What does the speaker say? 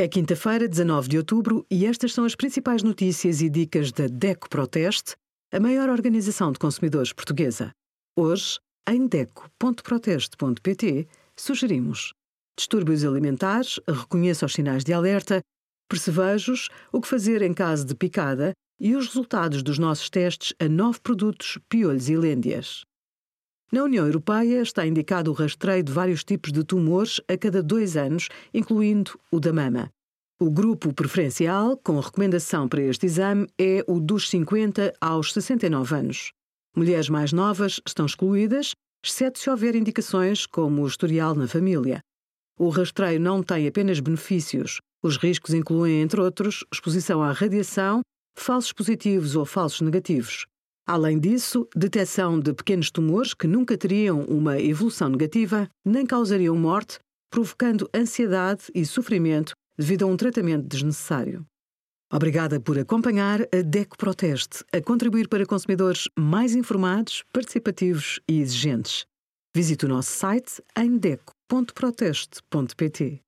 É quinta-feira, 19 de outubro, e estas são as principais notícias e dicas da DECO Proteste, a maior organização de consumidores portuguesa. Hoje, em DECO.proteste.pt, sugerimos distúrbios alimentares, reconheça os sinais de alerta, percevejos, o que fazer em caso de picada e os resultados dos nossos testes a nove produtos, piolhos e lêndias. Na União Europeia está indicado o rastreio de vários tipos de tumores a cada dois anos, incluindo o da mama. O grupo preferencial, com recomendação para este exame, é o dos 50 aos 69 anos. Mulheres mais novas estão excluídas, exceto se houver indicações como o historial na família. O rastreio não tem apenas benefícios. Os riscos incluem, entre outros, exposição à radiação, falsos positivos ou falsos negativos, Além disso, detecção de pequenos tumores que nunca teriam uma evolução negativa nem causariam morte, provocando ansiedade e sofrimento devido a um tratamento desnecessário. Obrigada por acompanhar a DECO Proteste, a contribuir para consumidores mais informados, participativos e exigentes. Visite o nosso site em deco.proteste.pt.